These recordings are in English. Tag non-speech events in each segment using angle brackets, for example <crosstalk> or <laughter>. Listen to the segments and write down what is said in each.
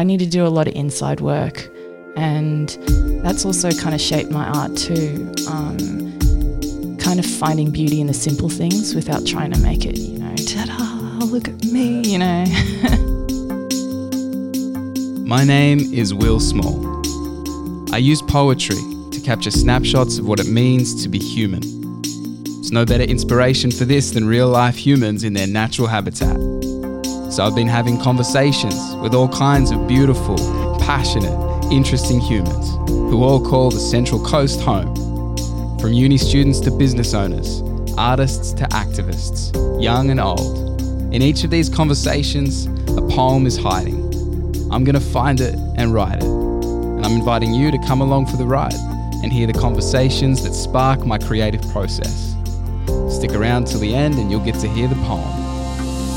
I need to do a lot of inside work. And that's also kind of shaped my art too. Um, kind of finding beauty in the simple things without trying to make it, you know, ta-da, look at me, you know. <laughs> My name is Will Small. I use poetry to capture snapshots of what it means to be human. There's no better inspiration for this than real life humans in their natural habitat. So I've been having conversations with all kinds of beautiful, passionate, interesting humans who all call the Central Coast home. From uni students to business owners, artists to activists, young and old. In each of these conversations, a poem is hiding. I'm going to find it and write it. And I'm inviting you to come along for the ride and hear the conversations that spark my creative process. Stick around till the end and you'll get to hear the poem.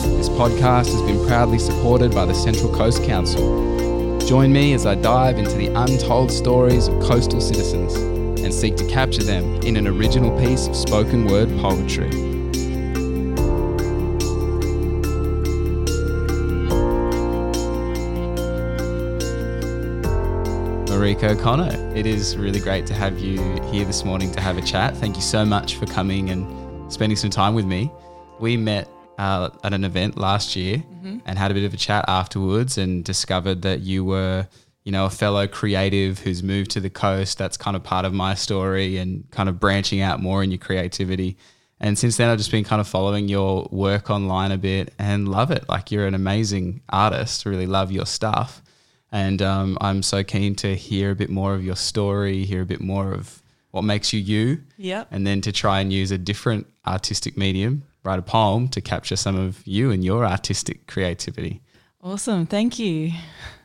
This podcast has been proudly supported by the Central Coast Council. Join me as I dive into the untold stories of coastal citizens and seek to capture them in an original piece of spoken word poetry. Marika O'Connor, it is really great to have you here this morning to have a chat. Thank you so much for coming and spending some time with me. We met uh, at an event last year mm-hmm. and had a bit of a chat afterwards and discovered that you were you know, a fellow creative who's moved to the coast. That's kind of part of my story and kind of branching out more in your creativity. And since then, I've just been kind of following your work online a bit and love it. Like you're an amazing artist, really love your stuff. And um, I'm so keen to hear a bit more of your story, hear a bit more of what makes you you. Yeah. And then to try and use a different artistic medium, write a poem to capture some of you and your artistic creativity. Awesome. Thank you.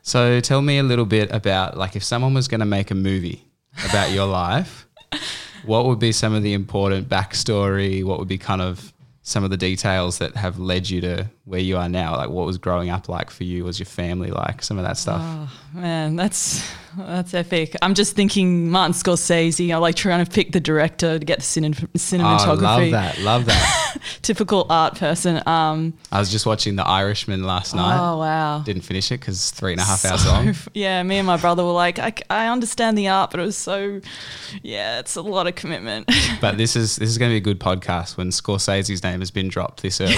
So tell me a little bit about like if someone was going to make a movie about your life, <laughs> what would be some of the important backstory? What would be kind of some of the details that have led you to where you are now? Like what was growing up like for you? Was your family like some of that stuff? Oh, man, that's that's epic. I'm just thinking Martin Scorsese. I'm like trying to pick the director to get the cin- cinematography. Oh, love that. Love that. <laughs> Typical art person. Um, I was just watching The Irishman last night. Oh wow! Didn't finish it because three and a half so, hours long. <laughs> Yeah, me and my brother were like, I, I understand the art, but it was so, yeah, it's a lot of commitment. but <laughs> this is this is going to be a good podcast when Scorsese's name has been dropped this early.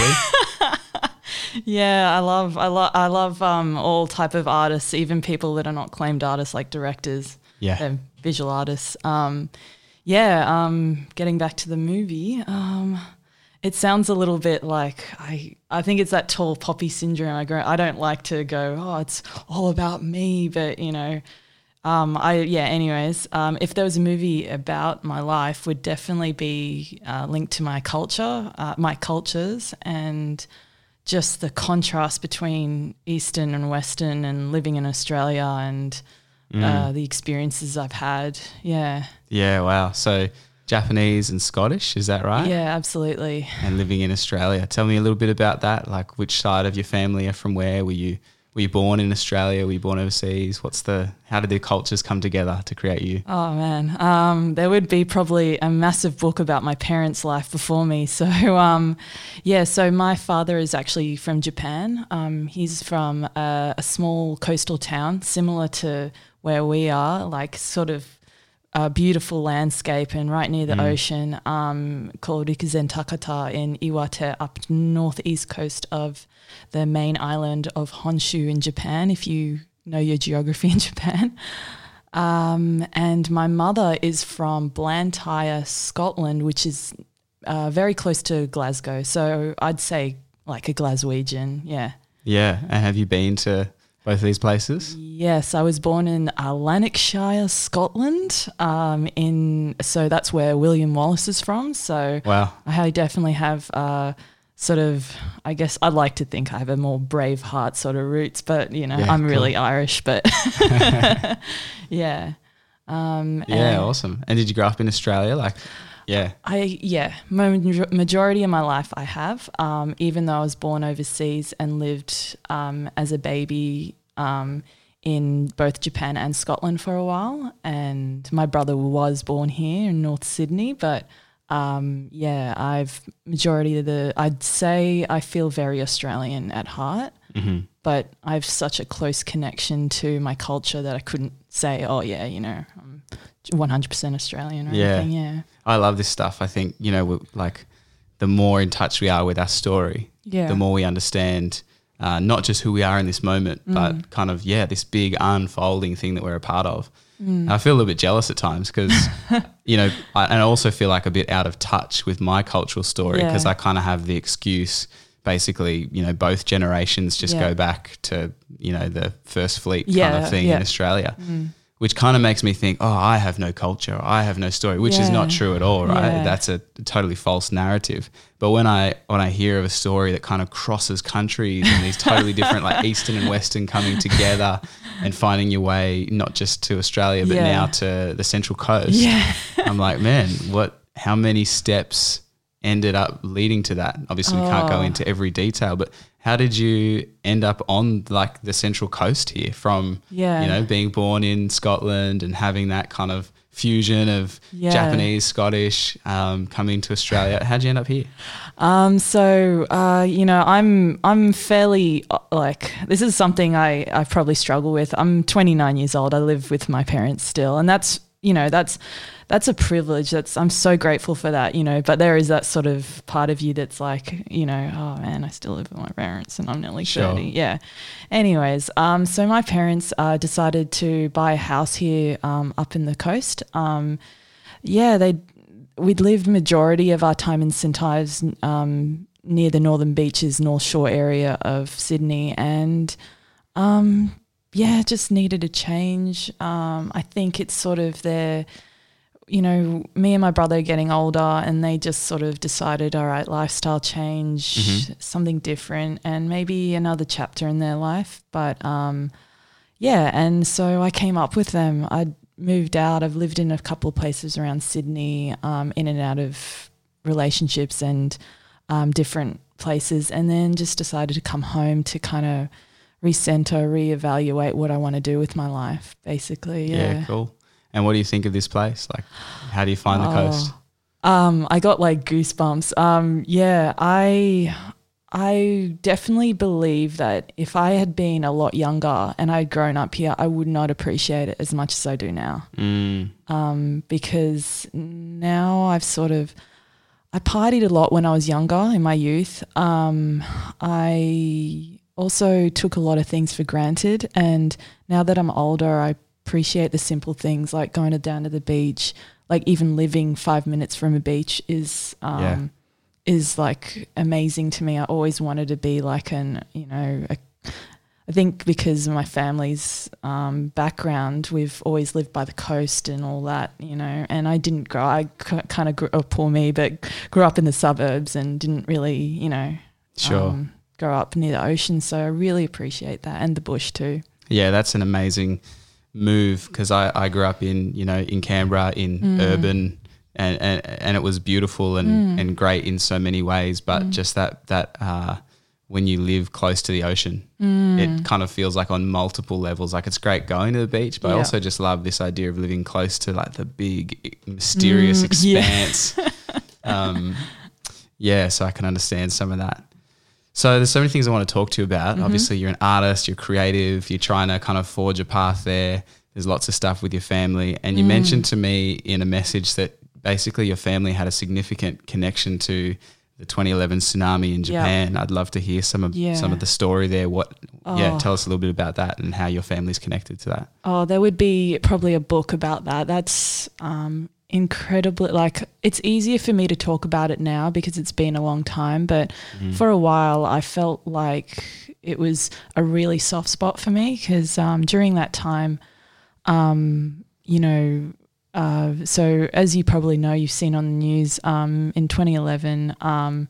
Yeah, I love I love I love um, all type of artists, even people that are not claimed artists like directors. Yeah, visual artists. Um, yeah, um, getting back to the movie. Um, it sounds a little bit like I I think it's that tall poppy syndrome. I go I don't like to go, oh, it's all about me, but you know, um, I yeah. Anyways, um, if there was a movie about my life, would definitely be uh, linked to my culture, uh, my cultures, and just the contrast between Eastern and Western, and living in Australia, and mm. uh, the experiences I've had. Yeah. Yeah. Wow. So Japanese and Scottish, is that right? Yeah, absolutely. And living in Australia. Tell me a little bit about that. Like, which side of your family are from where? Were you were you born in Australia? Were you born overseas? What's the how did the cultures come together to create you? Oh man, um, there would be probably a massive book about my parents' life before me. <laughs> So um, yeah, so my father is actually from Japan. Um, he's from a, a small coastal town similar to where we are, like sort of a beautiful landscape and right near the mm. ocean um, called Rikuzen Takata in Iwate up northeast coast of the main island of Honshu in Japan, if you know your geography in <laughs> Japan. Um, and my mother is from Blantyre, Scotland, which is uh, very close to Glasgow. So I'd say like a Glaswegian, yeah. Yeah. And have you been to both of these places? Yes, I was born in uh, Lanarkshire, Scotland. Um, in so that's where William Wallace is from. So wow, I definitely have uh, sort of. I guess I'd like to think I have a more brave heart sort of roots, but you know yeah, I'm cool. really Irish. But <laughs> <laughs> yeah, um, yeah, awesome. And did you grow up in Australia? Like, yeah. I yeah, majority of my life I have. Um, even though I was born overseas and lived um, as a baby um, in both Japan and Scotland for a while, and my brother was born here in North Sydney, but. Um, yeah, I've majority of the. I'd say I feel very Australian at heart. Mm-hmm. but I have such a close connection to my culture that I couldn't say, oh yeah, you know, I'm 100% Australian or Yeah. anything. Yeah. I love this stuff. I think you know, like the more in touch we are with our story, Yeah. the more we understand uh, not just who we are in this moment, Mm. but kind of yeah, this big unfolding thing that we're a part of. Mm. I feel a little bit jealous at times because <laughs> you know, I, and I also feel like a bit out of touch with my cultural story Yeah. because I kind of have the excuse. Basically, you know, both generations just Yeah. go back to you know the first fleet kind of thing yeah. in Australia Mm. Which kind of makes me think, oh, I have no culture, I have no story, which is not true at all, right? Yeah. That's a totally false narrative. But when I when I hear of a story that kind of crosses countries and these totally different like <laughs> Eastern and Western coming together and finding your way not just to Australia but Yeah. now to the Central Coast, Yeah. I'm like, man, what? How many steps ended up leading to that? Obviously, we can't go Oh. into every detail, but how did you end up on like the Central Coast here from? Yeah. you know, being born in Scotland and having that kind of fusion of Yeah. Japanese, Scottish, um, coming to Australia. <laughs> How'd you end up here? Um, so uh, you know, I'm I'm fairly uh, like this is something I I probably struggle with. I'm 29 years old. I live with my parents still, and that's you know that's that's a privilege. That's I'm so grateful for that. You know, but there is that sort of part of you that's like you know, oh man, I still live with my parents, and I'm nearly Sure. 30. Yeah. Anyways, um, so my parents uh, decided to buy a house here um, up in the coast. Um, yeah, they we'd lived majority of our time in St Ives, um, near the northern beaches, North Shore area of Sydney, and um, yeah, just needed a change. Um, I think it's sort of their, you know, me and my brother are getting older, and they just sort of decided, all right, lifestyle change, Mhm. something different, and maybe another chapter in their life. But um, yeah, and so I came up with them. I'd moved out. I've lived in a couple of places around Sydney, um, in and out of relationships and um, different places, and then just decided to come home to kind of recenter, reevaluate what I want to do with my life, basically. Yeah. cool. And what do you think of this place? Like, how do you find the coast? Oh, Um, I got like goosebumps. Um, yeah, I I definitely believe that if I had been a lot younger and I'd grown up here, I would not appreciate it as much as I do now. Mm, Um, because now I've sort of I partied a lot when I was younger in my youth. Um, I also took a lot of things for granted, and now that I'm older, I appreciate the simple things like going to down to the beach. Like even living five minutes from a beach is um, Yeah. is like amazing to me. I always wanted to be like an you know a I think because of my family's um, background, we've always lived by the coast and all that, you know. And I didn't grow. I kind of grew. Oh, poor me, but grew up in the suburbs and didn't really, you know, sure. um, grow up near the ocean. So I really appreciate that and the bush too. yeah, that's an amazing move because I, I grew up in, you know, in Canberra, in Mm. urban, and, and, and it was beautiful and, Mm. and great in so many ways. But just that, that uh, when you live close to the ocean, Mm. it kind of feels like on multiple levels. Like it's great going to the beach, but I also just love this idea of living close to like the big, mysterious Mm, yeah. expanse. <laughs> um, yeah, so I can understand some of that. So there's so many things I want to talk to you about. Mm-hmm. Obviously, you're an artist, you're creative, you're trying to kind of forge a path there. There's lots of stuff with your family, and Mm. you mentioned to me in a message that basically your family had a significant connection to the 2011 tsunami in Yeah. Japan. I'd love to hear some of some of the story there. What? Yeah, Oh. tell us a little bit about that and how your family's connected to that. Oh, there would be probably a book about that. That's um, incredibly like it's easier for me to talk about it now because it's been a long time. But for a while, I felt like it was a really soft spot for me because um, during that time, um, you know, uh, so as you probably know, you've seen on the news um, in 2011. Um,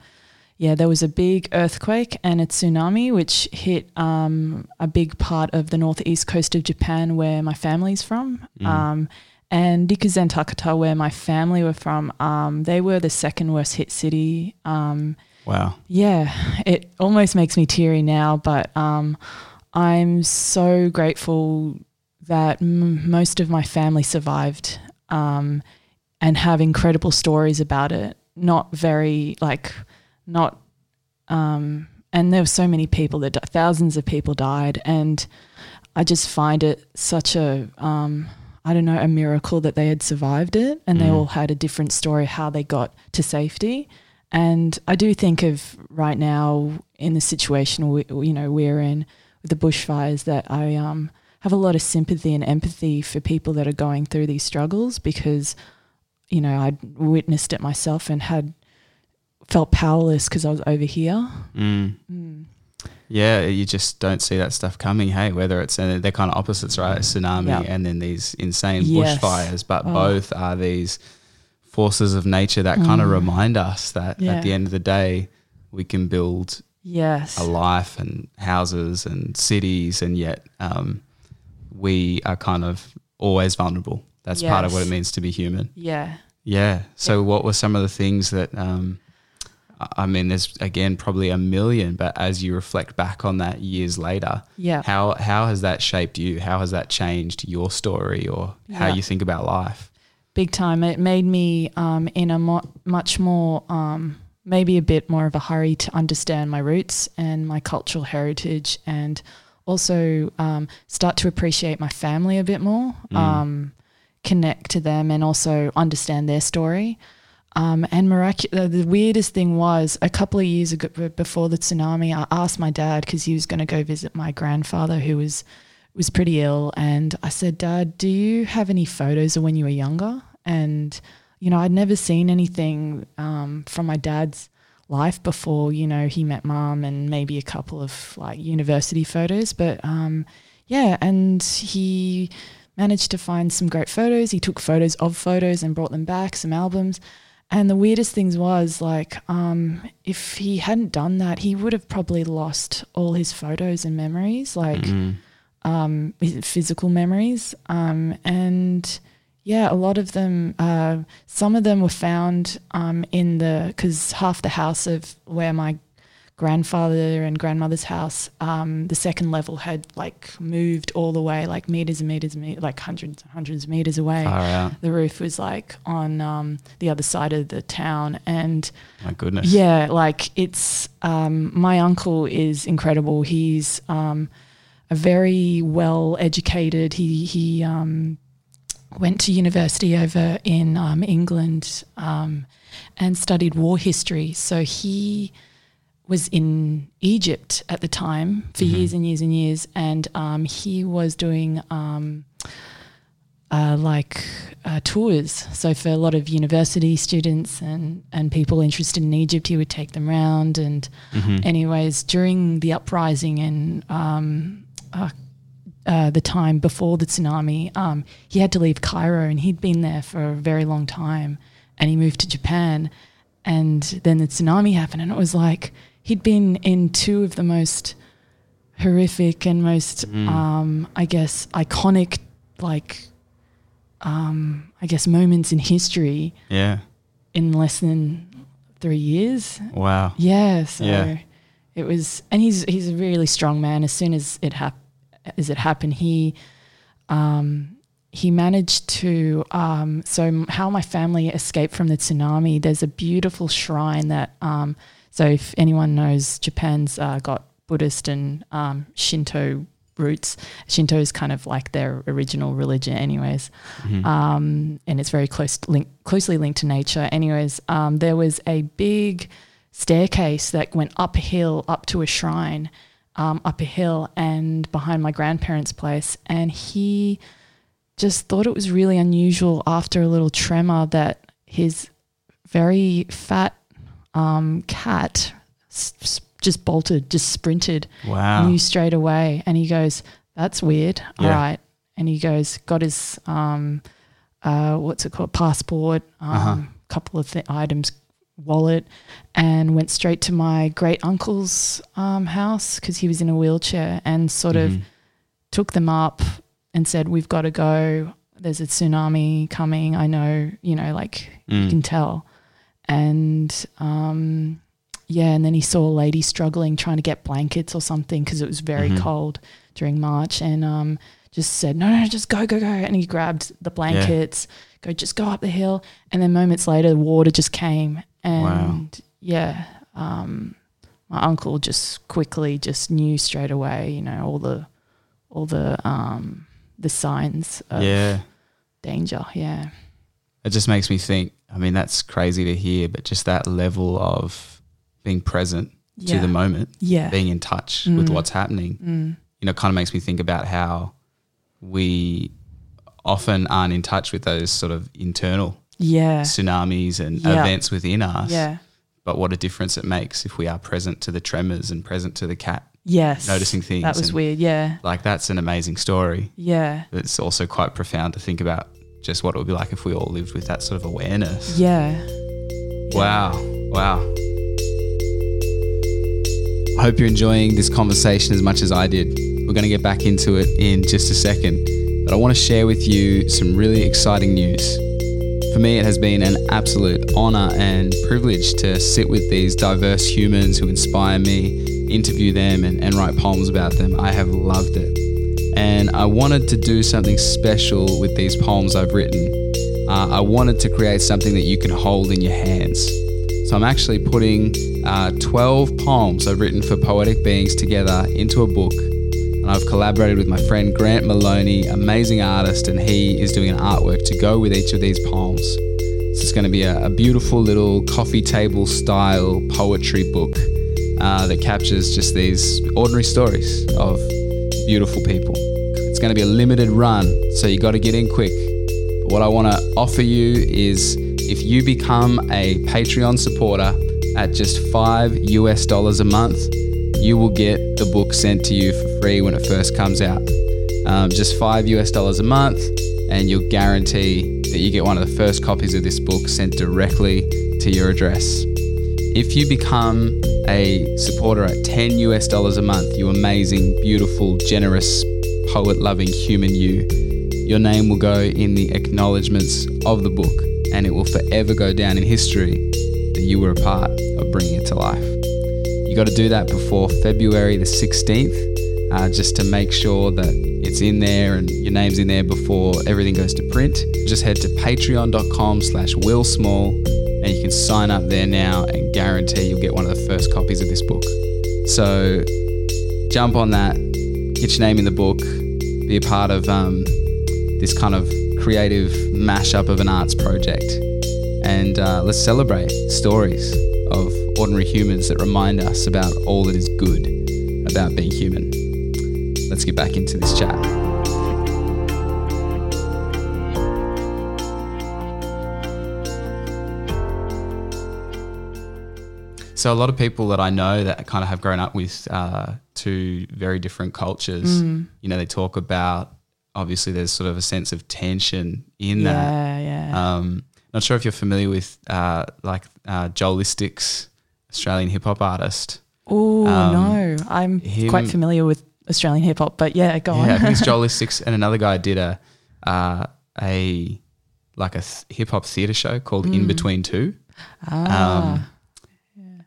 yeah, there was a big earthquake and a tsunami, which hit um, a big part of the northeast coast of Japan, where my family's from. Um, and Rikuzen Takata, where my family were from, um, they were the second worst hit city. Um, Wow. yeah, it almost makes me teary now, but um, I'm so grateful that m- most of my family survived um, and have incredible stories about it. Not very, like, not um, and there were so many people that di- thousands of people died, and I just find it such a um, I don't know a miracle that they had survived it, and they Mm. all had a different story how they got to safety. And I do think of right now in the situation we, you know we're in with the bushfires that I um, have a lot of sympathy and empathy for people that are going through these struggles because you know I'd witnessed it myself and had felt powerless because I was over here. Mm. Mm. Yeah, you just don't see that stuff coming. Hey, whether it's and they're kind of opposites, right? A tsunami Yeah. and then these insane Yes. bushfires, but Oh. both are these forces of nature that kind of Mm. remind us that Yeah. at the end of the day, we can build Yes. a life and houses and cities, and yet um, we are kind of always vulnerable. That's part of what it means to be human. Yeah. Yeah. So, what were some of the things that? Um, I- mean, there's again probably a million, but as you reflect back on that years later, Yeah. how how has that shaped you? How has that changed your story or how Yeah. you think about life? Big time. It made me um, in a mo- much more, um, maybe a bit more of a hurry to understand my roots and my cultural heritage and also um, start to appreciate my family a bit more, Mm. um, connect to them and also understand their story. Um, and miracu- the, weirdest thing was a couple of years ago, before the tsunami, I asked my dad because he was going to go visit my grandfather who was was pretty ill, and I said, "Dad, do you have any photos of when you were younger?" And you know, I'd never seen anything um, from my dad's life before. You know, he met mom and maybe a couple of like university photos, but um, yeah, and he managed to find some great photos. He took photos of photos and brought them back, some albums. And the weirdest things was like, um, if he hadn't done that, he would have probably lost all his photos and memories, like Mm. um, physical memories. Um, and yeah, a lot of them, uh, some of them were found um, in the, because half the house of where my grandfather and grandmother's house, um, the second level had like moved all the way, like meters and meters, and meters like hundreds and hundreds of meters away. Far out. the roof was like on um, the other side of the town. And My goodness. yeah, like it's um, my uncle is incredible. He's um, a very well educated. He he um, went to university over in um, England um, and studied war history. So he was in Egypt at the time for Mhm. years and years and years, and um, he was doing. Um, uh, like uh, tours. So for a lot of university students and, and people interested in Egypt, he would take them round. And Mhm. anyways, during the uprising and um, uh, uh, the time before the tsunami, um, he had to leave Cairo, and he'd been there for a very long time. And he moved to Japan, and then the tsunami happened, and it was like he'd been in two of the most horrific and most, Mm. um, I guess, iconic, like, um, I guess, moments in history Yeah. in less than three years. Wow. Yeah, so Yeah. it was, and he's he's a really strong man. As soon as it hap- as it happened, he um, he managed to. Um, so m- how my family escaped from the tsunami. There's a beautiful shrine that. Um, so if anyone knows, Japan's uh, got Buddhist and um, Shinto roots. Shinto is kind of like their original religion, anyways Mhm. um, and it's very close link, closely linked to nature. Anyways, um, there was a big staircase that went up a hill up to a shrine, um, up a hill, and behind my grandparents' place. And he just thought it was really unusual after a little tremor that his very fat um, cat just bolted, just sprinted wow. knew straight away. And he goes, That's weird. All Yeah. right. And he goes, got his, um, uh, what's it called? Passport, um, Uh-huh. couple of th- items, wallet, and went straight to my great uncle's um, house because he was in a wheelchair and sort of Mhm. took them up and said, We've got to go. There's a tsunami coming. I know, you know, like you Mm. can tell. And um, yeah, and then he saw a lady struggling trying to get blankets or something because it was very Mhm. cold during March, and um, just said, "No, no, just go, go, go!" And he grabbed the blankets, go, just go up the hill, and then moments later, the water just came, and yeah, um, my uncle just quickly just knew straight away, you know, all the all the um the signs of yeah. danger. Yeah. It just makes me think. I mean, that's crazy to hear, but just that level of being present to the moment, Yeah. being in touch with Mm. what's happening, Mm. you know, kind of makes me think about how we often aren't in touch with those sort of internal Yeah. tsunamis and Yeah. events within us. Yeah. But what a difference it makes if we are present to the tremors and present to the cat, Yes. noticing things. That was weird. Yeah. Like that's an amazing story. Yeah. It's also quite profound to think about just what it would be like if we all lived with that sort of awareness. Yeah. Wow. Wow. I hope you're enjoying this conversation as much as I did. We're going to get back into it in just a second, but I want to share with you some really exciting news. For me, it has been an absolute honor and privilege to sit with these diverse humans who inspire me, interview them, and, and write poems about them. I have loved it. And I wanted to do something special with these poems I've written. Uh, I wanted to create something that you can hold in your hands. So I'm actually putting uh, 12 poems I've written for Poetic Beings together into a book. And I've collaborated with my friend Grant Maloney, amazing artist, and he is doing an artwork to go with each of these poems. So it's going to be a, a beautiful little coffee table style poetry book uh, that captures just these ordinary stories of beautiful people. It's going to be a limited run, so you got to get in quick. But what I want to offer you is if you become a Patreon supporter at just five US dollars a month, you will get the book sent to you for free when it first comes out. Um, just five US dollars a month, and you'll guarantee that you get one of the first copies of this book sent directly to your address. If you become a supporter at 10 US dollars a month, you amazing, beautiful, generous, poet loving human you, your name will go in the acknowledgements of the book and it will forever go down in history that you were a part of bringing it to life. You got to do that before February the 16th, uh, just to make sure that it's in there and your name's in there before everything goes to print. Just head to patreon.com slash Will Small and you can sign up there now and guarantee you'll get one of the first copies of this book. So jump on that, get your name in the book, be a part of um, this kind of creative mashup of an arts project. And uh, let's celebrate stories of ordinary humans that remind us about all that is good about being human. Let's get back into this chat. So a lot of people that I know that kind of have grown up with uh, two very different cultures, Mm. you know, they talk about obviously there's sort of a sense of tension in that. Yeah. Yeah. Um, not sure if you're familiar with uh, like uh, Joel Australian hip hop artist. oh um, no, I'm him- quite familiar with Australian hip hop, but yeah, go Yeah, I on. think it's Joel <laughs> Listick's and another guy did a uh, a like a th- hip hop theater show called In Between Two. ah, Um,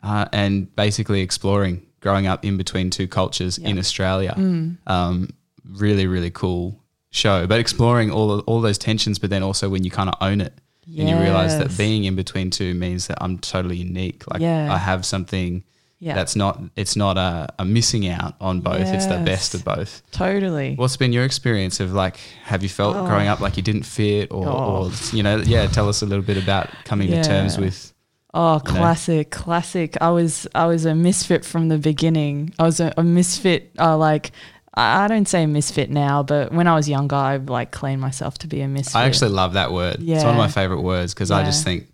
uh, and basically exploring growing up in between two cultures in Australia. Mm. Um, really, really cool show, but exploring all all those tensions, but then also when you kind of own it and you realize that being in between two means that I'm totally unique. Like Yeah. I have something yeah, that's not it's not a, a missing out on both. It's the best of both. totally. What's been your experience of like? Have you felt Oh. growing up like you didn't fit, or, or you know, yeah? Tell us a little bit about coming to terms with. Oh, you know? classic, classic. I was I was a misfit from the beginning. I was a, a misfit. Uh, like I don't say misfit now, but when I was younger, I like claimed myself to be a misfit. I actually love that word. Yeah. It's one of my favorite words because I just Yeah. think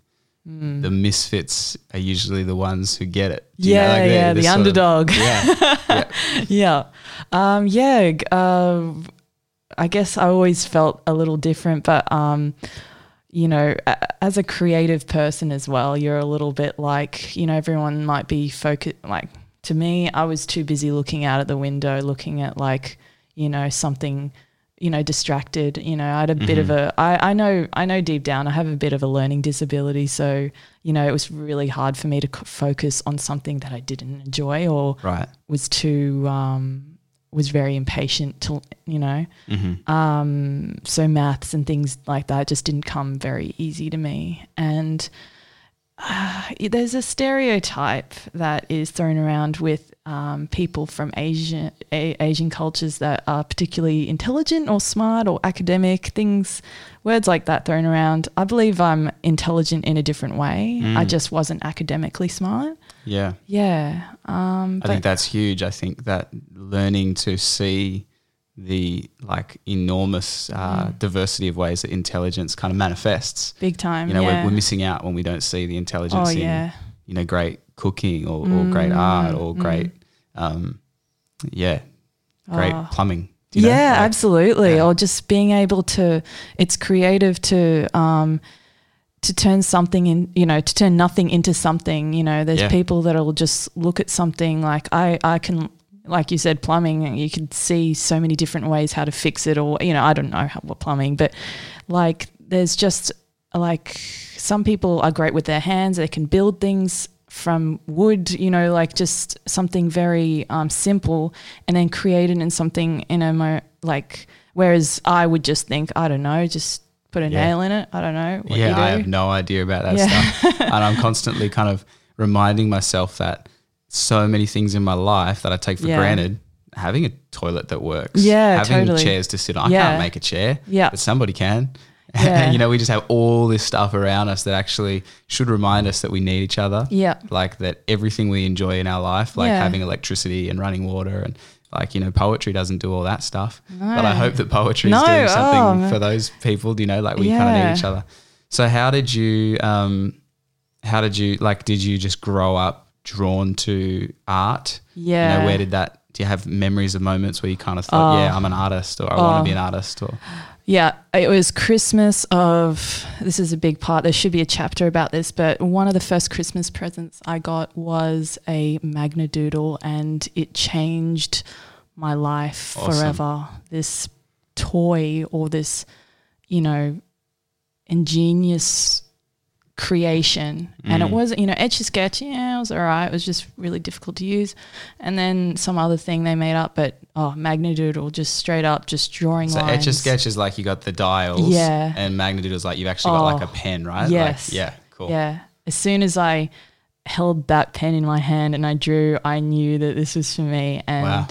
the misfits are usually the ones who get it. Do you know, yeah, like yeah, the sort of- underdog. yeah, <laughs> yeah. yeah. Um, yeah. Uh, I guess I always felt a little different, but, um, you know, as a creative person as well, you're a little bit like, you know, everyone might be focused. Like, to me, I was too busy looking out at the window, looking at, like, you know, something, you know, distracted. You know, I had a bit of a, I, I know, I know deep down I have a bit of a learning disability. So, you know, it was really hard for me to focus on something that I didn't enjoy or Right. was too um, was very impatient to you know Mm-hmm. um, so maths and things like that just didn't come very easy to me and uh, there's a stereotype that is thrown around with um, people from Asian a- Asian cultures that are particularly intelligent or smart or academic things, words like that thrown around. I believe I'm intelligent in a different way. I Mm. just wasn't academically smart. Yeah. Yeah, um, I think that's huge. I think that learning to see the like enormous uh, diversity of ways that intelligence kind of manifests. big time. You know, yeah. we're, we're missing out when we don't see the intelligence oh in yeah, you know great cooking or, or great art or Mm, great um, yeah great Oh. plumbing. you know? yeah, absolutely. yeah. Or just being able to, it's creative to, um, to turn something in, you know, to turn nothing into something. You know, there's Yeah. people that'll just look at something like I, I can, like you said, plumbing. You can see so many different ways how to fix it, or you know, I don't know how, what plumbing, but like there's just like some people are great with their hands. They can build things from wood, you know, like just something very um, simple, and then create it in something in a more like. Whereas I would just think, I don't know, just put a Yeah. nail in it. I don't know. What yeah, you do. I have no idea about that Yeah. stuff, <laughs> and I'm constantly kind of reminding myself that so many things in my life that I take for Yeah. granted. Having a toilet that works, Yeah, having totally. chairs to sit on. I can't make a chair, Yeah. but somebody can. <laughs> Yeah. you know, we just have all this stuff around us that actually should remind us that we need each other. Yeah. like that everything we enjoy in our life, like Yeah. having electricity and running water and like, you know, poetry doesn't do all that stuff. But I hope that poetry is No, doing something oh, for those people, do you know, like we kind of need each other. So how did you um how did you like did you just grow up drawn to art? You Yeah. know, where did that do you have memories of moments where you kind of thought, Oh. yeah, I'm an artist or I want Oh. to be an artist or Yeah, it was Christmas of this is a big part. There should be a chapter about this, but one of the first Christmas presents I got was a Magna Doodle and it changed my life Awesome. forever. This toy or this, you know, ingenious creation. And it Mm. wasn't, you know, Etch a Sketch, yeah, it was all right. It was just really difficult to use. And then some other thing they made up, but oh, Magna Doodle, just straight up, just drawing so lines. Etch a Sketch is like you got the dials Yeah. and Magnadoodle is like you've actually got like Oh, a pen, right? yes. Like, yeah, cool. Yeah. As soon as I held that pen in my hand and I drew, I knew that this was for me. And Wow.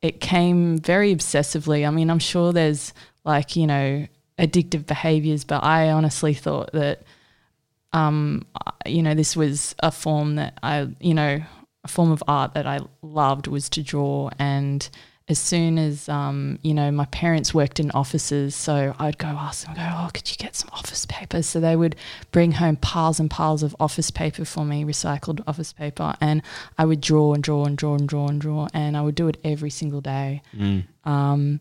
it came very obsessively. I mean, I'm sure there's like, you know, addictive behaviors, but I honestly thought that, um, you know, this was a form that I, you know, a form of art that I loved was to draw. And as soon as, um, you know, my parents worked in offices, so I'd go ask them, go, oh, could you get some office paper? So they would bring home piles and piles of office paper for me, recycled office paper, and I would draw and draw and draw and draw and draw, and I would do it every single day. Mm. Um,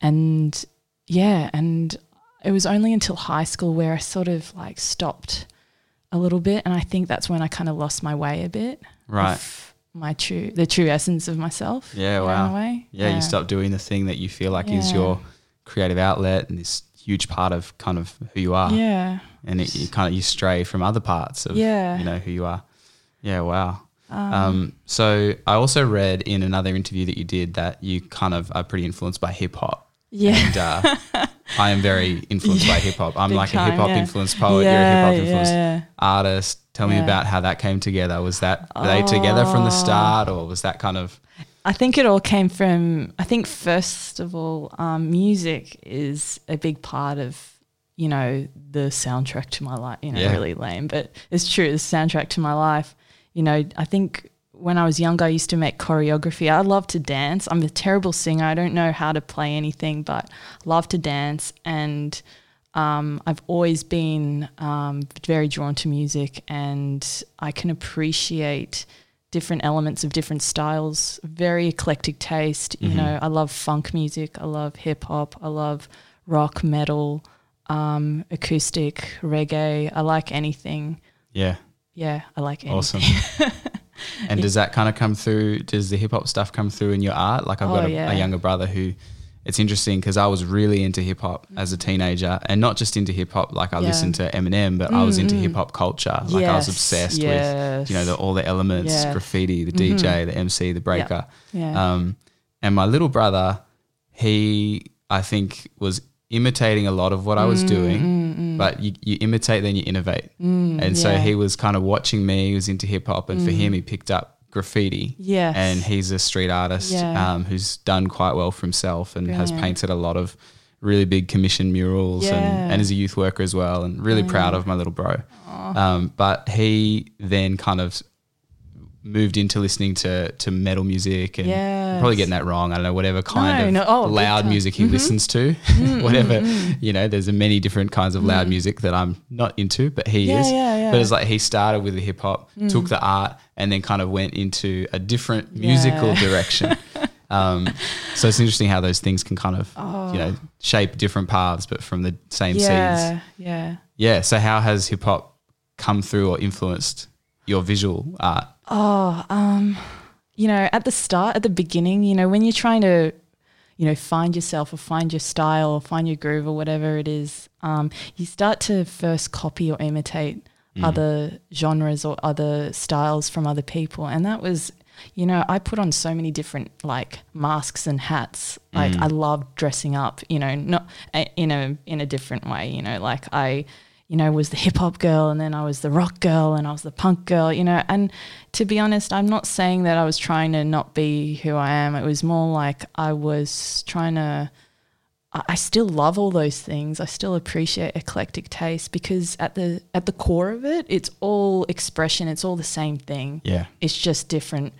and yeah, and it was only until high school where I sort of like stopped a little bit, and I think that's when I kind of lost my way a bit. Right. My true, the true essence of myself. Yeah, in wow. a way. Yeah, you stop doing the thing that you feel like is your creative outlet and this huge part of kind of who you are. Yeah. And it, you kind of you stray from other parts of Yeah. you know who you are. Yeah, wow. Um, so I also read in another interview that you did that you kind of are pretty influenced by hip hop. Yeah. And uh, I am very <laughs> influenced by hip hop. I'm like a hip hop yeah. influenced poet. You're a hip hop influenced yeah. artist. Tell me Yeah. about how that came together. Was that were they together from the start, or was that kind of I think it all came from. I think first of all, um, music is a big part of you know the soundtrack to my life. You know, Yeah. really lame, but it's true. The soundtrack to my life. You know, I think when I was younger, I used to make choreography. I love to dance. I'm a terrible singer. I don't know how to play anything, but love to dance and. Um, I've always been um, very drawn to music, and I can appreciate different elements of different styles. Very eclectic taste. You know, I love funk music. I love hip hop. I love rock, metal, um, acoustic, reggae. I like anything. yeah? Yeah, I like anything. Awesome. <laughs> and does that kind of come through? Does the hip hop stuff come through in your art? Like I've got Oh, a, yeah. a younger brother who. It's interesting because I was really into hip hop as a teenager, and not just into hip hop. Like I Yeah. listened to Eminem, but I was into hip hop culture. Like I was Yes, obsessed with you know the, all the elements, Yeah. Mm-hmm. graffiti, the DJ, the MC, the breaker. Yeah. Um, and my little brother, he I think was imitating a lot of what I was doing, but you, you imitate, then you innovate. and so Mm. yeah. Mm. he was kind of watching me. He was into hip hop, and for him, he picked up graffiti. Yes. and he's a street artist Yeah. um, who's done quite well for himself and has painted a lot of really big commission murals Yeah. and, and is a youth worker as well and really proud of my little bro. Um, but he then kind of moved into listening to to metal music and Yes. probably getting that wrong. I don't know whatever kind No, of no. Oh, loud music he mm-hmm. listens to, mm, <laughs> whatever mm, mm. you know. There's many different kinds of loud music that I'm not into, but he Yeah, is. yeah, yeah. But it's like he started with the hip hop, took the art, and then kind of went into a different musical direction. <laughs> Um, so it's interesting how those things can kind of you know oh. shape different paths, but from the same seeds. yeah. Yeah. So how has hip hop come through or influenced your visual art? Oh, um, you know, at the start, at the beginning, you know, when you're trying to, you know, find yourself or find your style or find your groove or whatever it is, um, you start to first copy or imitate other genres or other styles from other people. And that was, you know, I put on so many different like masks and hats. Like I love dressing up, you know, not a- in a in a different way, you know, like I you know, was the hip hop girl and then I was the rock girl and I was the punk girl, you know. And to be honest, I'm not saying that I was trying to not be who I am. It was more like I was trying to I still love all those things. I still appreciate eclectic taste because at the at the core of it, it's all expression. It's all the same thing. Yeah. It's just different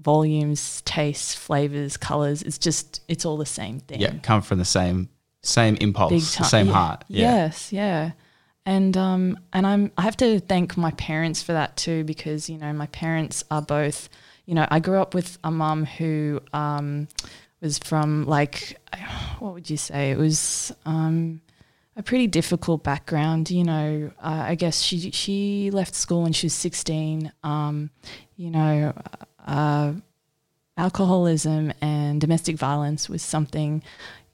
volumes, tastes, flavors, colors. It's just it's all the same thing Yeah. Come from the same same impulse, same yeah. heart. Yeah. Yes, yeah. And um and I'm I have to thank my parents for that too because you know my parents are both you know I grew up with a mum who um was from like <sighs> what would you say? It was um a pretty difficult background you know. Uh, I guess she she left school when she was 16 um you know uh alcoholism and domestic violence was something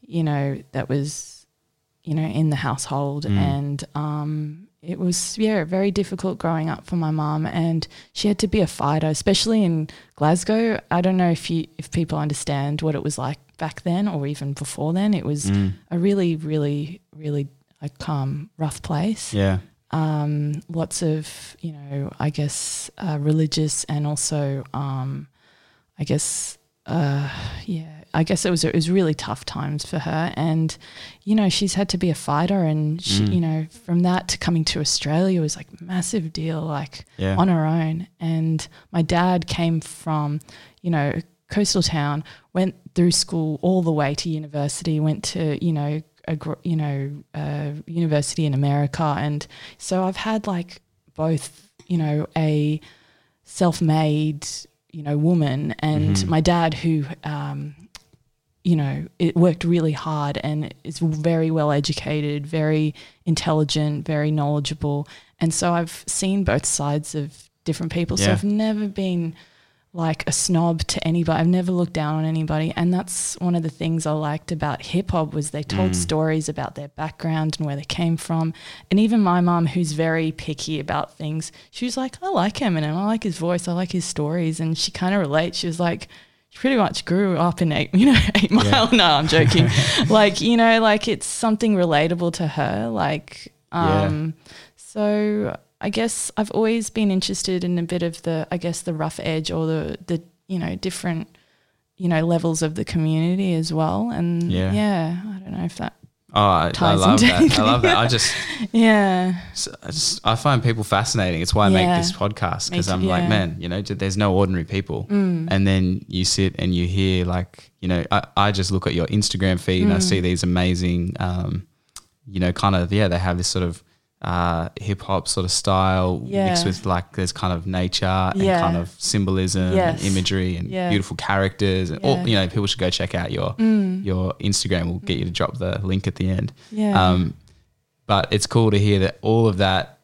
you know that was you know in the household. And um it was yeah very difficult growing up for my mom. And she had to be a fighter especially in Glasgow. I don't know if you if people understand what it was like back then or even before then. It was a really really really like um rough place. Yeah. um, lots of you know I guess uh, religious and also um, I guess uh, yeah I guess it was it was really tough times for her. And you know she's had to be a fighter and she, you know from that to coming to Australia was like a massive deal like Yeah. on her own. And my dad came from you know coastal town went through school all the way to university went to you know a you know uh, university in America. And so I've had like both you know a self-made you know woman and my dad who um, you know, it worked really hard and is very well educated, very intelligent, very knowledgeable. And so I've seen both sides of different people. So I've never been like a snob to anybody. I've never looked down on anybody. And that's one of the things I liked about hip hop was they told mm. stories about their background and where they came from. And even my mom, who's very picky about things, she was like, I like Eminem. I like his voice. I like his stories. And she kind of relates. She was like, pretty much grew up in eight, <laughs> you know, eight mile. No, I'm joking. <laughs> like, you know, like it's something relatable to her. Like, Yeah. um, so I guess I've always been interested in a bit of the, I guess, the rough edge or the, the, you know, different, you know, levels of the community as well. And Yeah. yeah, I don't know if that, Oh, I, I love that. I love that. I just, <laughs> yeah, I just, I find people fascinating. It's why I make this podcast because I'm like, yeah. Mm. man, you know, there's no ordinary people. And then you sit and you hear like, you know, I, I just look at your Instagram feed and I Mm. see these amazing, um, you know, kind of yeah, they have this sort of uh, hip hop sort of style mixed with like there's kind of nature and Yeah. kind of symbolism Yes. and imagery and Yeah. beautiful characters and all, you know people should go check out your your Instagram. We'll get you to drop the link at the end. Yeah. Um, but it's cool to hear that all of that,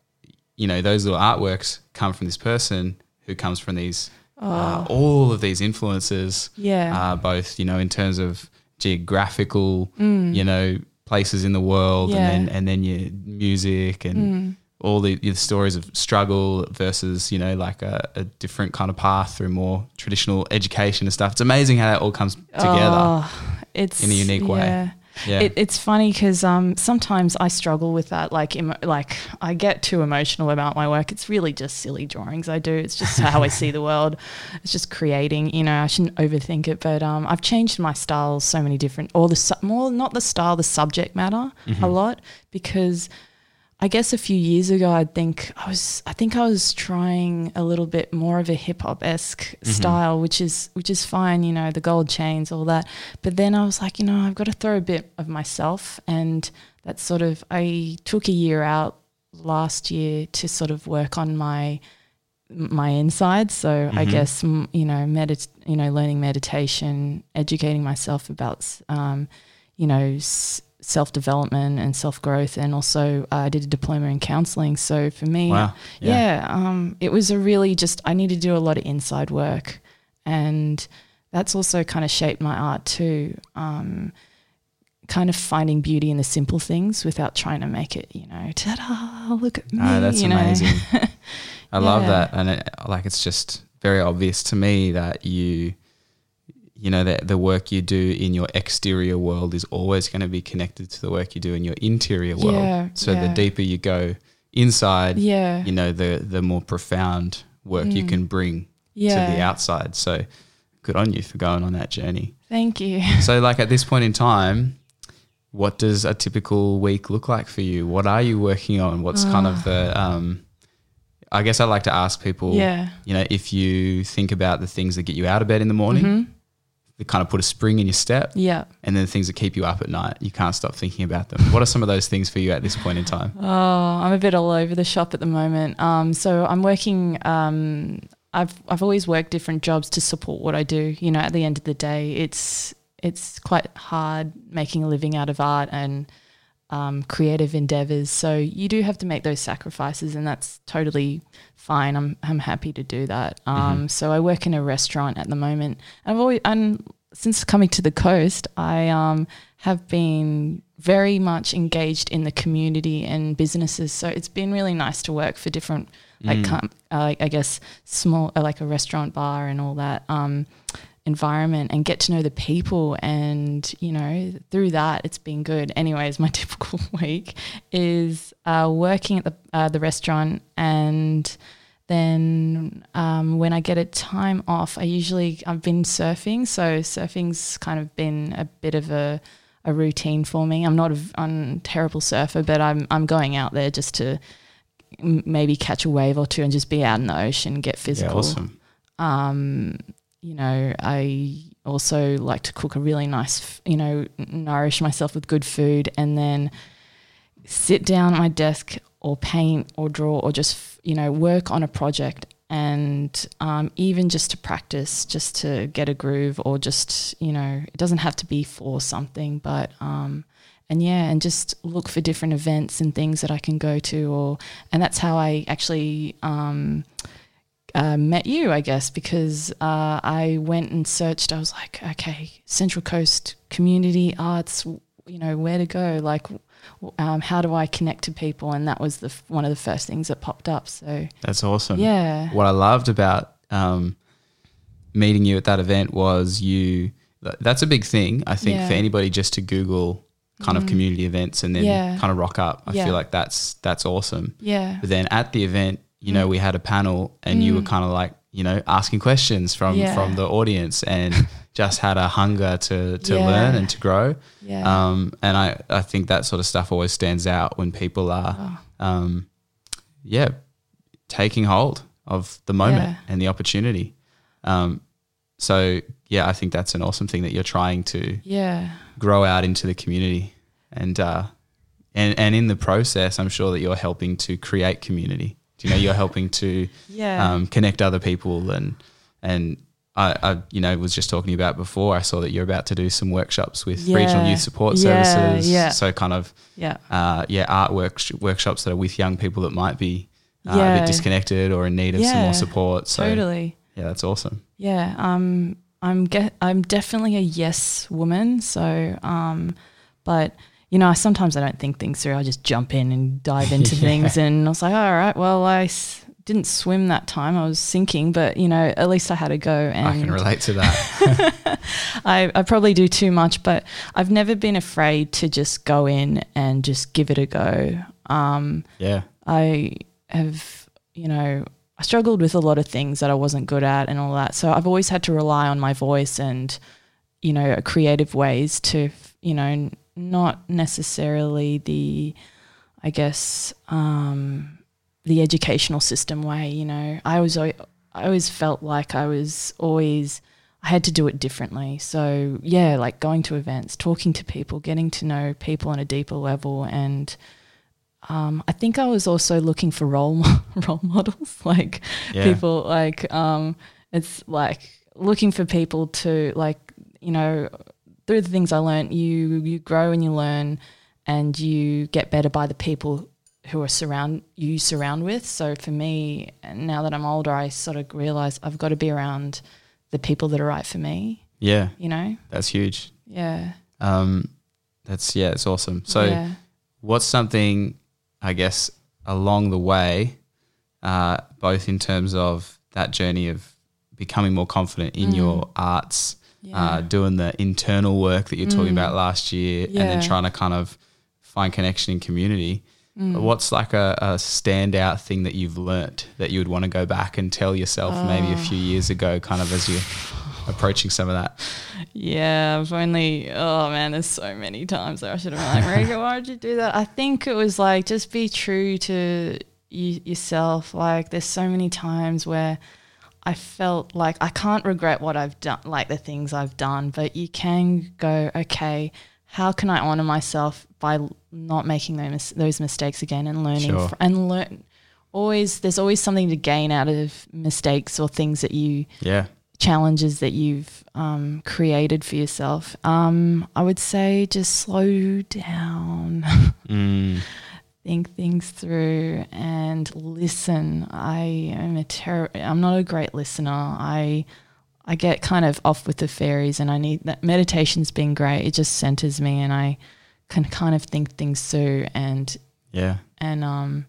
you know, those little artworks come from this person who comes from these, uh, all of these influences. Oh. Yeah. Uh, both, you know, in terms of geographical, you know, places in the world, Mm. Yeah. Mm. and then and then your music and. All the, the stories of struggle versus, you know, like a, a different kind of path through more traditional education and stuff. It's amazing how that all comes together. Oh, it's in a unique way. Yeah. It, it's funny because um, sometimes I struggle with that. Like, emo- like I get too emotional about my work. It's really just silly drawings I do. It's just how I see the world. It's just creating. You know, I shouldn't overthink it. But um, I've changed my styles so many different, or the su- more not the style, the subject matter a lot because I guess a few years ago, I think I was, I think I was trying a little bit more of a hip hop esque style, which is, which is fine, you know, the gold chains, all that. But then I was like, you know, I've got to throw a bit of myself, and that sort of, I took a year out last year to sort of work on my my inside. So I guess you know, medit, you know, learning meditation, educating myself about, um, you know, s- self development and self growth, and also uh, I did a diploma in counseling. So for me, Wow. yeah, um, it was a really just I need to do a lot of inside work, and that's also kind of shaped my art too. Um, kind of finding beauty in the simple things without trying to make it, you know, ta-da, look at me. Ah, that's you know. amazing. <laughs> I love that, and it, like it's just very obvious to me that you, you know, that the work you do in your exterior world is always going to be connected to the work you do in your interior world. Yeah, so the deeper you go inside, yeah, you know, the the more profound work you can bring Mm. yeah. to the outside. So good on you for going on that journey. Thank you. <laughs> So, like at this point in time, what does a typical week look like for you? What are you working on? What's kind of the, um, I guess I like to ask people, Ah. Yeah. you know, if you think about the things that get you out of bed in the morning, that kind of put a spring in your step. Yeah. and then the things that keep you up at night, you can't stop thinking about them. What are some of those things for you at this point in time? Oh, I'm a bit all over the shop at the moment. Um, so I'm working. Um, I've I've always worked different jobs to support what I do. You know, at the end of the day, it's it's quite hard making a living out of art and um, creative endeavors. So you do have to make those sacrifices, and that's totally fine. I'm I'm happy to do that. Um, So I work in a restaurant at the moment. I've always and since coming to the coast, I um, have been very much engaged in the community and businesses. So it's been really nice to work for different, like com- uh, I guess small, uh, like a restaurant bar and all that. Um, environment and get to know the people and you know through that it's been good. Anyways my <laughs> typical week is uh, working at the uh, the restaurant and then um, when I get a time off I usually I've been surfing. So surfing's kind of been a bit of a a routine for me. I'm not a I'm a terrible surfer but I'm I'm going out there just to m- maybe catch a wave or two and just be out in the ocean get physical. Yeah, awesome. um, you know, I also like to cook a really nice, you know, nourish myself with good food and then sit down at my desk or paint or draw or just, you know, work on a project. And um, even just to practice, just to get a groove, or just, you know, it doesn't have to be for something, but, um, and yeah, and just look for different events and things that I can go to, or, and that's how I actually, um, uh, met you, I guess, because uh, I went and searched. I was like, okay, Central Coast Community Arts, you know, where to go? Like, um, how do I connect to people? And that was the f- one of the first things that popped up. So That's awesome. yeah, What I loved about um, meeting you at that event was you. That's a big thing, I think, Yeah. Mm. for anybody just to Google kind of community events and then Yeah. kind of rock up. I Yeah. feel like that's that's awesome. yeah, But then at the event, you know, we had a panel and you were kind of like, you know, asking questions from Mm. Yeah. from the audience and <laughs> just had a hunger to to Yeah. learn and to grow. yeah, Um, and I, I think that sort of stuff always stands out when people are, Oh. um, yeah, taking hold of the moment and the opportunity. Um, so yeah, I think that's an awesome thing that you're trying to yeah, grow out into the community, and uh, and and in the process, I'm sure that you're helping to create community. Do you know you're helping to yeah, um, connect other people and and I, I you know was just talking about before. I saw that you're about to do some workshops with regional youth support Yeah, services. yeah. So kind of yeah, uh, yeah art work, workshops that are with young people that might be uh, a bit disconnected or in need of some more support. So totally. yeah, that's awesome. Yeah, um, I'm get I'm definitely a yes woman. So, um, but you know, I, sometimes I don't think things through. I just jump in and dive into <laughs> things, and I was like, all right, well, I s- didn't swim that time. I was sinking, but you know, at least I had a go. And I can relate to that. <laughs> I, I probably do too much, but I've never been afraid to just go in and just give it a go. Um, yeah. I have, you know, I struggled with a lot of things that I wasn't good at and all that. So I've always had to rely on my voice and, you know, creative ways to, you know, not necessarily the, I guess, um, the educational system way. You know, I was I always felt like I was always I had to do it differently. So yeah, like going to events, talking to people, getting to know people on a deeper level, and um, I think I was also looking for role <laughs> role models, <laughs> like Yeah. people like um, it's like looking for people to like you know through the things I learned, you you grow and you learn, and you get better by the people who are surround you surround with. So for me, now that I'm older, I sort of realize I've got to be around the people that are right for me. Yeah. You know? That's huge. Yeah. Um, that's yeah, it's awesome. So, yeah. what's something, I guess, along the way, uh, both in terms of that journey of becoming more confident in your arts, Mm. Yeah. Mm. doing the internal work that you're talking about last year, and then trying to kind of find connection in community. Mm. What's like a, a standout thing that you've learnt that you would want to go back and tell yourself maybe a few Ah. years ago, kind of as you're approaching some of that? Yeah, I've only oh man, there's so many times that I should have been like, Mariko, why did you do that? I think it was like just be true to you, yourself. Like there's so many times where I felt like I can't regret what I've done, like the things I've done, but you can go, okay, how can I honor myself by not making those those mistakes again and learning Sure. fr- and learn. Always, there's always something to gain out of mistakes or things that you Yeah. challenges that you've um, created for yourself. Um, I would say just slow down, <laughs> Mm. Think things through, and listen. I am a ter- I'm not a great listener. I I get kind of off with the fairies, and I need that meditation's been great. It just centers me, and I can kind of think things through and Yeah. and um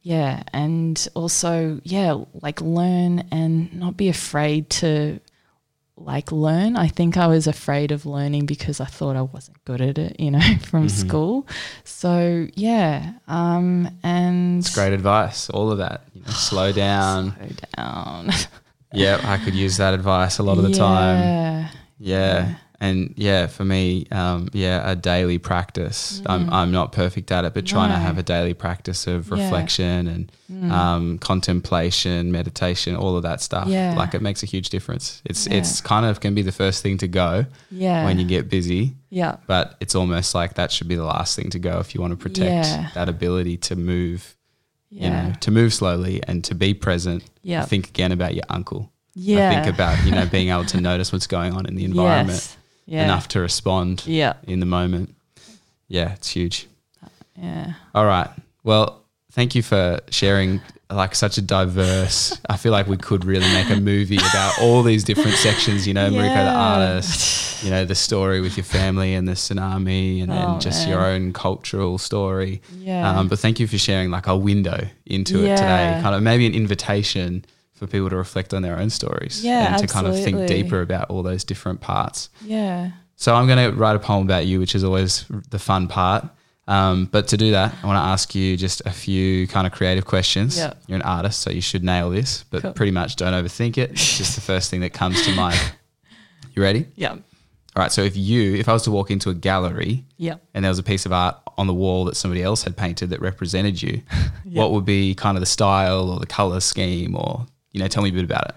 yeah and also yeah like learn and not be afraid to like learn i think i was afraid of learning because i thought i wasn't good at it you know <laughs> from Mm-hmm. school so yeah um and It's great advice. All of that. You know, slow down. <sighs> slow down Yeah, I could use that advice a lot of the <laughs> time. yeah Yeah. And yeah, for me, um, yeah, a daily practice. I'm, I'm not perfect at it, but trying to Mm. Have a daily practice of Yeah. Mm. reflection and um, contemplation, meditation, all of that stuff. Yeah. Like it makes a huge difference. It's Yeah. it's kind of can be the first thing to go yeah when you get busy, yeah but it's almost like that should be the last thing to go if you want to protect Yeah. that ability to move yeah you know, to move slowly and to be present. Yeah. Think again about your uncle. yeah I think about, you know, being <laughs> able to notice what's going on in the environment yes. Yeah enough to respond yeah in the moment. Yeah, it's huge. yeah All right. Well, thank you for sharing like such a diverse. I feel like we could really make a movie about all these different sections, you know, Mariko the artist, you know, the story with your family and the tsunami and then Oh, just man. your own cultural story. Yeah. Um, but thank you for sharing like a window into it today, kind of maybe an invitation for people to reflect on their own stories Yeah, and to kind of think deeper about all those different parts. yeah So I'm going to write a poem about you, which is always the fun part. Um, but to do that, I want to ask you just a few kind of creative questions. Yeah. You're an artist, so you should nail this, but Cool. pretty much don't overthink it. It's just the <laughs> first thing that comes to mind. You ready? yeah All right. So if you, if I was to walk into a gallery yeah and there was a piece of art on the wall that somebody else had painted that represented you, <laughs> what would be kind of the style or the color scheme or, you know, tell me a bit about it.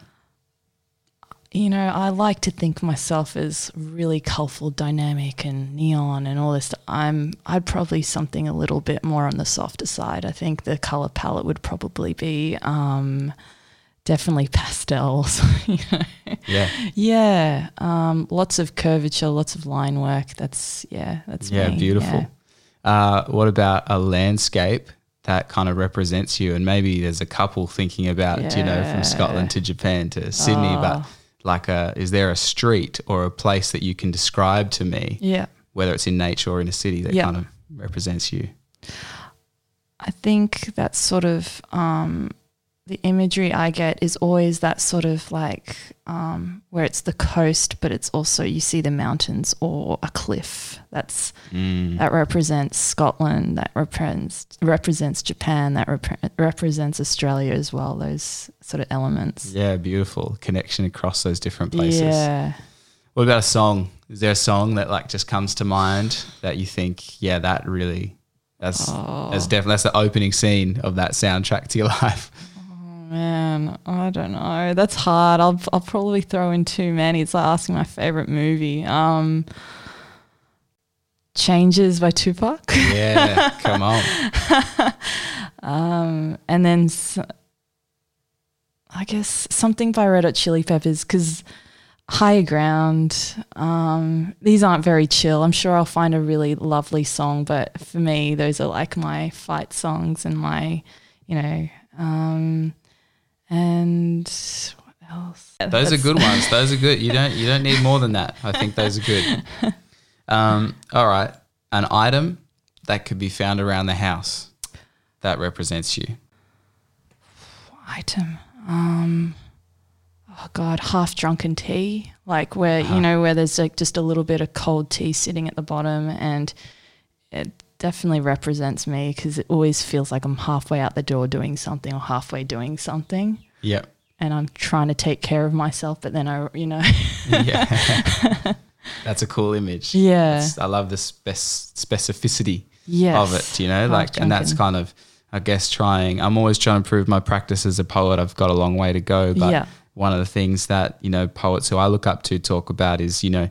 You know, I like to think of myself as really colourful, dynamic, and neon, and all this. I'm, I'd probably something a little bit more on the softer side. I think the color palette would probably be um, definitely pastels. <laughs> you know? Yeah. Yeah, um, lots of curvature, lots of line work. That's yeah, that's Yeah, me. beautiful. Uh, what about a landscape that kind of represents you? And maybe there's a couple thinking about, you know, from Scotland to Japan to Sydney, but Oh. like a, is there a street or a place that you can describe to me, Yeah, whether it's in nature or in a city that Yeah. kind of represents you? I think that's sort of um, the imagery I get is always that sort of like um, where it's the coast, but it's also you see the mountains or a cliff. That's Mm. that represents Scotland. That represents represents Japan. That repre- represents Australia as well. Those sort of elements. Yeah, beautiful connection across those different places. Yeah. What about a song? Is there a song that like just comes to mind that you think, yeah, that really that's Oh. that's definitely that's the opening scene of that soundtrack to your <laughs> life. Man, I don't know. That's hard. I'll I'll probably throw in too many. It's like asking my favorite movie. Um, Changes by Tupac. Yeah, <laughs> come on. Um, and then s- I guess something by Red Hot Chili Peppers because Higher Ground. Um, these aren't very chill. I'm sure I'll find a really lovely song, but for me, those are like my fight songs and my, you know, um, and what else? Those are good ones. <laughs> Those are good. You don't you don't need more than that. I think those are good. Um, all right, an item that could be found around the house that represents you. item. Um, oh God, half drunken tea, like where you know where there's like just a little bit of cold tea sitting at the bottom, and it definitely represents me because it always feels like I'm halfway out the door doing something or halfway doing something, Yep. and I'm trying to take care of myself, but then I, you know, Yeah. <laughs> That's a cool image. yeah, It's- I love the spec- specificity yes, of it, you know, like, and that's kind of, I guess, trying. I'm always trying to prove my practice as a poet. I've got a long way to go, but yeah, one of the things that you know poets who I look up to talk about is you know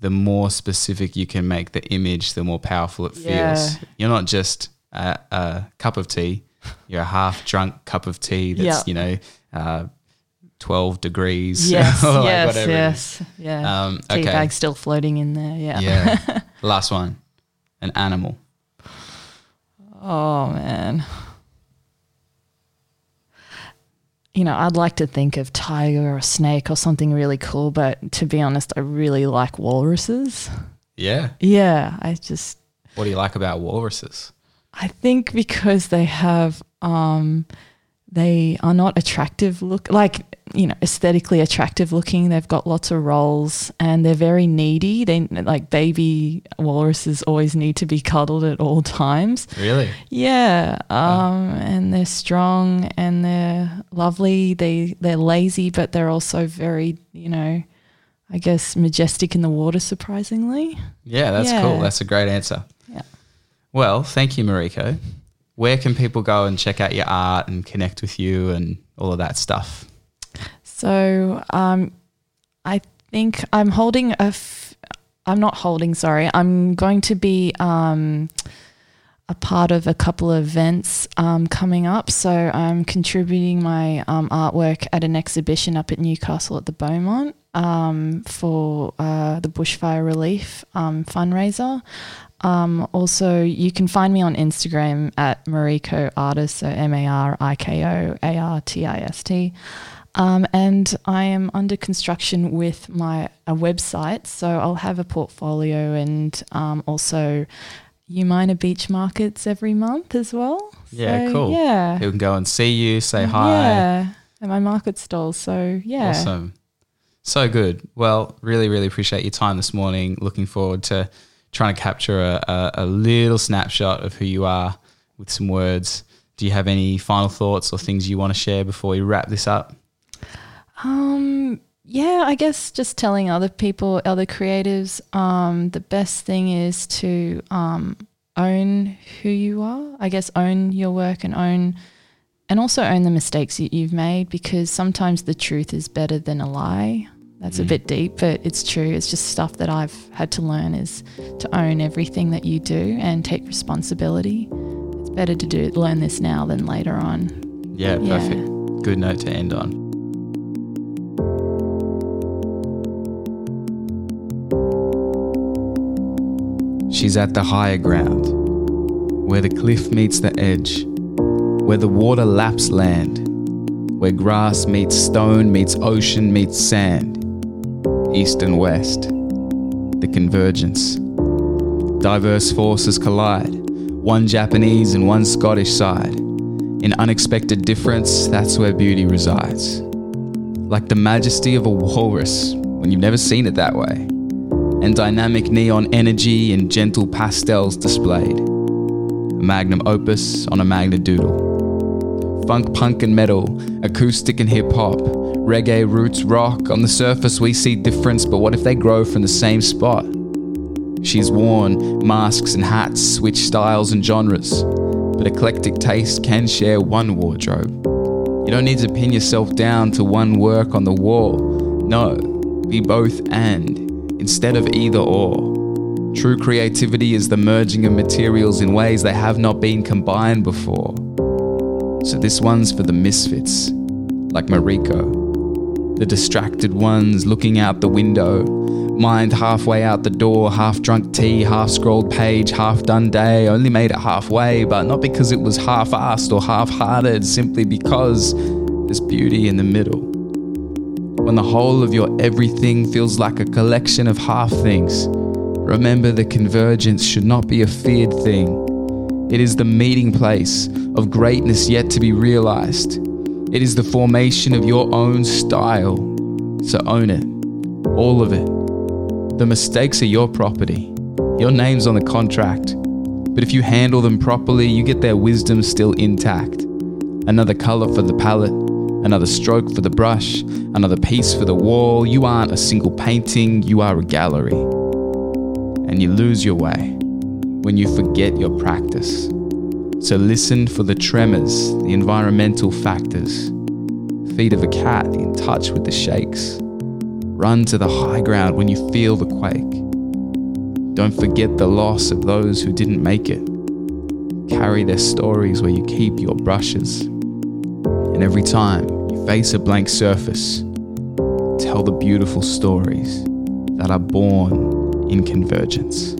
the more specific you can make the image, the more powerful it feels. Yeah. You're not just a, a cup of tea; <laughs> you're a half drunk cup of tea that's Yeah. you know uh, twelve degrees. <laughs> yes, or like yes, whatever yes, yeah. Um, Tea okay. bag still floating in there. Yeah. Yeah. <laughs> Last one. An animal. Oh man. You know, I'd like to think of tiger or snake or something really cool, but to be honest, I really like walruses. Yeah. Yeah, I just What do you like about walruses? I think because they have um they are not attractive look like you know aesthetically attractive looking they've got lots of rolls and they're very needy they like baby walruses always need to be cuddled at all times Really? Yeah, um, and they're strong and they're lovely. They they're lazy, but they're also very, you know, I guess majestic in the water. Surprisingly, Yeah, that's Yeah. cool. That's a great answer. Yeah. Well, thank you, Mariko. Where can people go and check out your art and connect with you and all of that stuff? So um, I think I'm holding a. F- I'm not holding. Sorry, I'm going to be um, a part of a couple of events um, coming up. So I'm contributing my um, artwork at an exhibition up at Newcastle at the Beaumont um, for uh, the bushfire relief um, fundraiser. Um, also, you can find me on Instagram at Mariko Artist, so M A R I K O A R T I S T. Um, and I am under construction with my a website, so I'll have a portfolio and um, also Umina beach markets every month as well. Yeah, So, cool. Yeah, Who can go and see you, say hi. Yeah, at my market stalls. So yeah, Awesome. So good. Well, really, really appreciate your time this morning. Looking forward to trying to capture a, a, a little snapshot of who you are with some words. Do you have any final thoughts or things you want to share before we wrap this up? Um, yeah, I guess just telling other people, other creatives, um, the best thing is to um, own who you are. I guess own your work and own, and also own the mistakes that you've made because sometimes the truth is better than a lie. That's a Mm. bit deep, but it's true. It's just stuff that I've had to learn is to own everything that you do and take responsibility. It's better to do learn this now than later on. Yeah, Yeah. perfect. Good note to end on. She's at the higher ground, where the cliff meets the edge, where the water laps land, where grass meets stone, meets ocean, meets sand. East and west, the convergence. Diverse forces collide, one Japanese and one Scottish side. In unexpected difference, that's where beauty resides. Like the majesty of a walrus when you've never seen it that way, and dynamic neon energy and gentle pastels displayed. A magnum opus on a magna doodle. Funk, punk, and metal, acoustic and hip hop, reggae, roots, rock. On the surface, we see difference, but what if they grow from the same spot? She's worn masks and hats, switch styles and genres but eclectic taste can share one wardrobe. You don't need to pin yourself down to one work on the wall. No, be both and, instead of either or. True creativity is the merging of materials in ways they have not been combined before. So this one's for the misfits, like Mariko, the distracted ones looking out the window, Mind halfway out the door, half drunk tea, half scrolled page, half done day. Only made it halfway, but not because it was half assed or half hearted, simply because there's beauty in the middle. When the whole of your everything feels like a collection of half things, remember the convergence should not be a feared thing. It is the meeting place of greatness yet to be realized. It is the formation of your own style. So own it, all of it. The mistakes are your property. Your name's on the contract. But if you handle them properly, you get their wisdom still intact. Another colour for the palette, another stroke for the brush, another piece for the wall. You aren't a single painting, you are a gallery. And you lose your way when you forget your practice. So listen for the tremors, the environmental factors. Feet of a cat in touch with the shakes. Run to the high ground when you feel the quake. Don't forget the loss of those who didn't make it. Carry their stories where you keep your brushes. And every time you face a blank surface, tell the beautiful stories that are born in convergence.